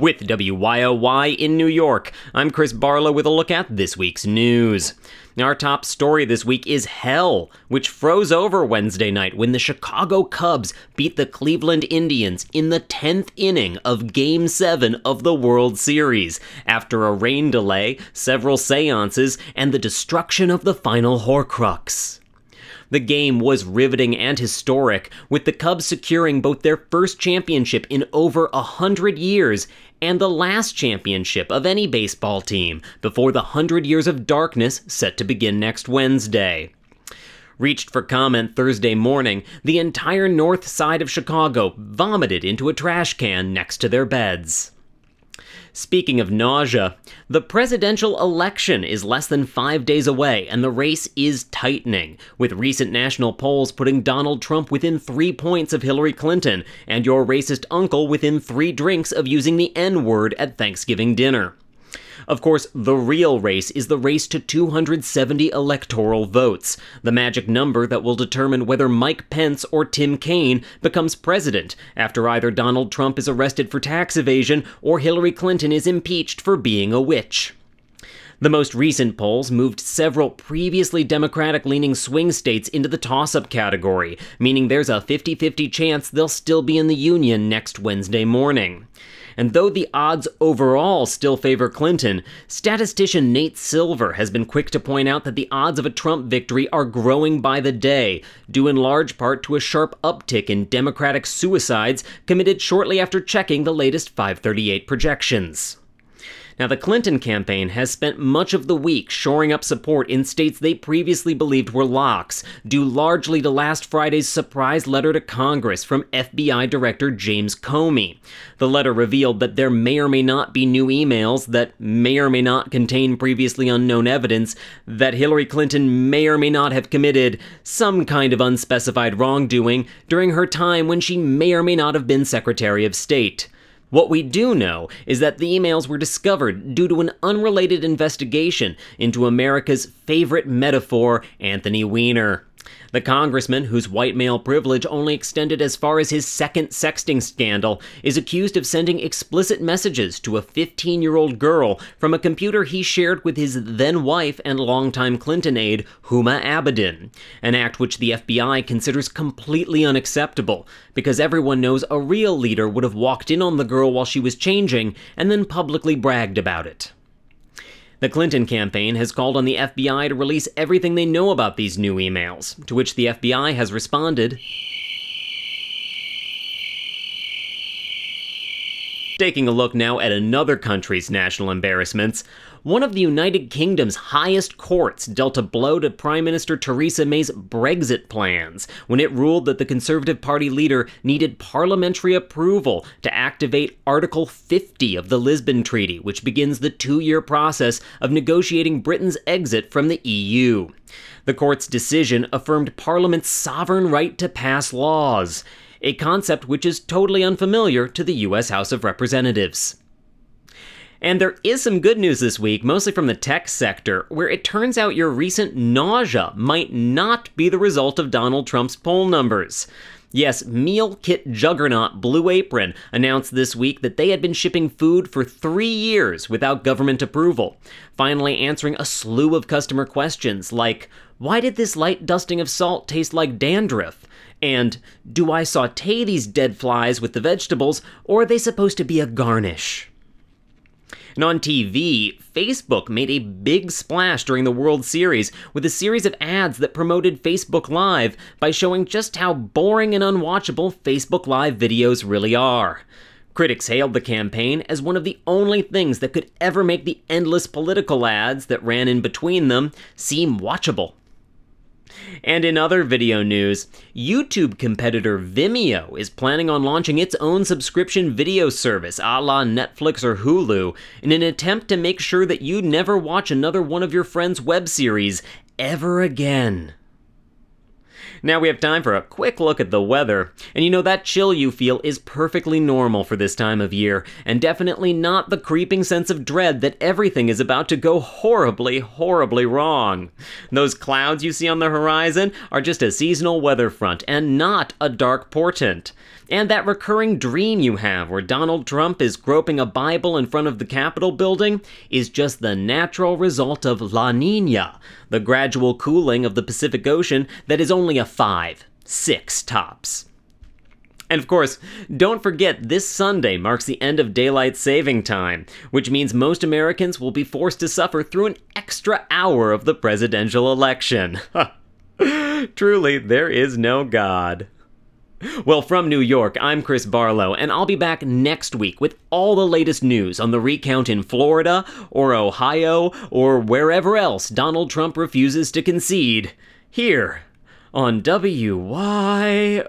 With WYOY in New York, I'm Chris Barlow with a look at this week's news. Our top story this week is Hell, which froze over Wednesday night when the Chicago Cubs beat the Cleveland Indians in the 10th inning of Game 7 of the World Series, after a rain delay, several seances, and the destruction of the final Horcrux. The game was riveting and historic, with the Cubs securing both their first championship in over a hundred years and the last championship of any baseball team before the hundred years of darkness set to begin next Wednesday. Reached for comment Thursday morning, the entire north side of Chicago vomited into a trash can next to their beds. Speaking of nausea, the presidential election is less than five days away, and the race is tightening, with recent national polls putting Donald Trump within three points of Hillary Clinton, and your racist uncle within three drinks of using the N word at Thanksgiving dinner. Of course, the real race is the race to 270 electoral votes, the magic number that will determine whether Mike Pence or Tim Kaine becomes president after either Donald Trump is arrested for tax evasion or Hillary Clinton is impeached for being a witch. The most recent polls moved several previously Democratic leaning swing states into the toss up category, meaning there's a 50 50 chance they'll still be in the Union next Wednesday morning. And though the odds overall still favor Clinton, statistician Nate Silver has been quick to point out that the odds of a Trump victory are growing by the day, due in large part to a sharp uptick in Democratic suicides committed shortly after checking the latest 538 projections. Now, the Clinton campaign has spent much of the week shoring up support in states they previously believed were locks, due largely to last Friday's surprise letter to Congress from FBI Director James Comey. The letter revealed that there may or may not be new emails that may or may not contain previously unknown evidence, that Hillary Clinton may or may not have committed some kind of unspecified wrongdoing during her time when she may or may not have been Secretary of State. What we do know is that the emails were discovered due to an unrelated investigation into America's favorite metaphor, Anthony Weiner. The congressman, whose white male privilege only extended as far as his second sexting scandal, is accused of sending explicit messages to a 15 year old girl from a computer he shared with his then wife and longtime Clinton aide, Huma Abedin, an act which the FBI considers completely unacceptable, because everyone knows a real leader would have walked in on the girl while she was changing and then publicly bragged about it. The Clinton campaign has called on the FBI to release everything they know about these new emails, to which the FBI has responded. Taking a look now at another country's national embarrassments, one of the United Kingdom's highest courts dealt a blow to Prime Minister Theresa May's Brexit plans when it ruled that the Conservative Party leader needed parliamentary approval to activate Article 50 of the Lisbon Treaty, which begins the two year process of negotiating Britain's exit from the EU. The court's decision affirmed Parliament's sovereign right to pass laws, a concept which is totally unfamiliar to the US House of Representatives. And there is some good news this week, mostly from the tech sector, where it turns out your recent nausea might not be the result of Donald Trump's poll numbers. Yes, meal kit juggernaut Blue Apron announced this week that they had been shipping food for three years without government approval, finally answering a slew of customer questions like Why did this light dusting of salt taste like dandruff? And Do I saute these dead flies with the vegetables, or are they supposed to be a garnish? And on TV, Facebook made a big splash during the World Series with a series of ads that promoted Facebook Live by showing just how boring and unwatchable Facebook Live videos really are. Critics hailed the campaign as one of the only things that could ever make the endless political ads that ran in between them seem watchable. And in other video news, YouTube competitor Vimeo is planning on launching its own subscription video service a la Netflix or Hulu in an attempt to make sure that you never watch another one of your friend's web series ever again. Now we have time for a quick look at the weather. And you know, that chill you feel is perfectly normal for this time of year, and definitely not the creeping sense of dread that everything is about to go horribly, horribly wrong. Those clouds you see on the horizon are just a seasonal weather front and not a dark portent. And that recurring dream you have where Donald Trump is groping a Bible in front of the Capitol building is just the natural result of La Nina, the gradual cooling of the Pacific Ocean that is only a 5, 6 tops. And of course, don't forget this Sunday marks the end of daylight saving time, which means most Americans will be forced to suffer through an extra hour of the presidential election. Truly, there is no God. Well, from New York, I'm Chris Barlow, and I'll be back next week with all the latest news on the recount in Florida, or Ohio, or wherever else Donald Trump refuses to concede. Here on WYOY.